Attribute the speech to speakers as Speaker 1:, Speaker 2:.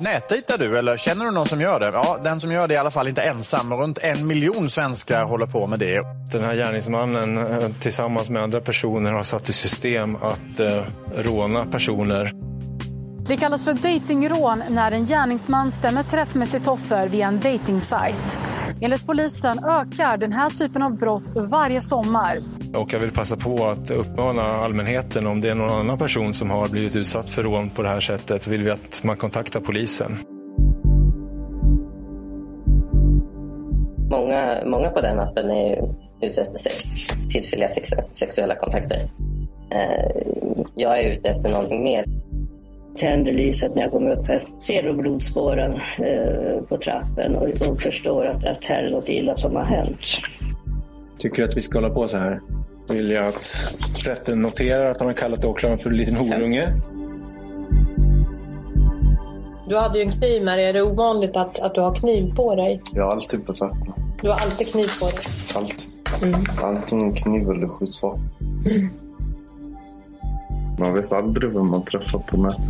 Speaker 1: Nätdejtar du eller känner du någon som gör det? Ja, den som gör det är i alla fall inte ensam. Runt en miljon svenskar håller på med det.
Speaker 2: Den här gärningsmannen eh, tillsammans med andra personer har satt i system att eh, råna personer.
Speaker 3: Det kallas för datingrån när en gärningsman stämmer träff med sitt offer via en datingsajt. Enligt polisen ökar den här typen av brott varje sommar.
Speaker 2: Och jag vill passa på att uppmana allmänheten om det är någon annan person som har blivit utsatt för rån på det här sättet vill vi att man kontaktar polisen.
Speaker 4: Många, många på den appen är ute efter sex, tillfälliga sex, sexuella kontakter. Eh, jag är ute efter någonting mer.
Speaker 5: Tänder lyset när jag kommer upp här. Ser då blodspåren eh, på trappen och, och förstår att, att här är något illa som har hänt.
Speaker 2: Tycker du att vi ska hålla på så här? Vill jag att rätten noterar att han har kallat åklagaren för en liten horunge?
Speaker 6: Du hade ju en kniv med dig. Är det ovanligt att, att du har kniv på dig?
Speaker 7: Jag har alltid på fötterna.
Speaker 6: Du har alltid kniv på dig?
Speaker 7: Allt. Mm. Antingen kniv eller skjutsvapen. Mm. Man vet aldrig vem man träffar på nätet.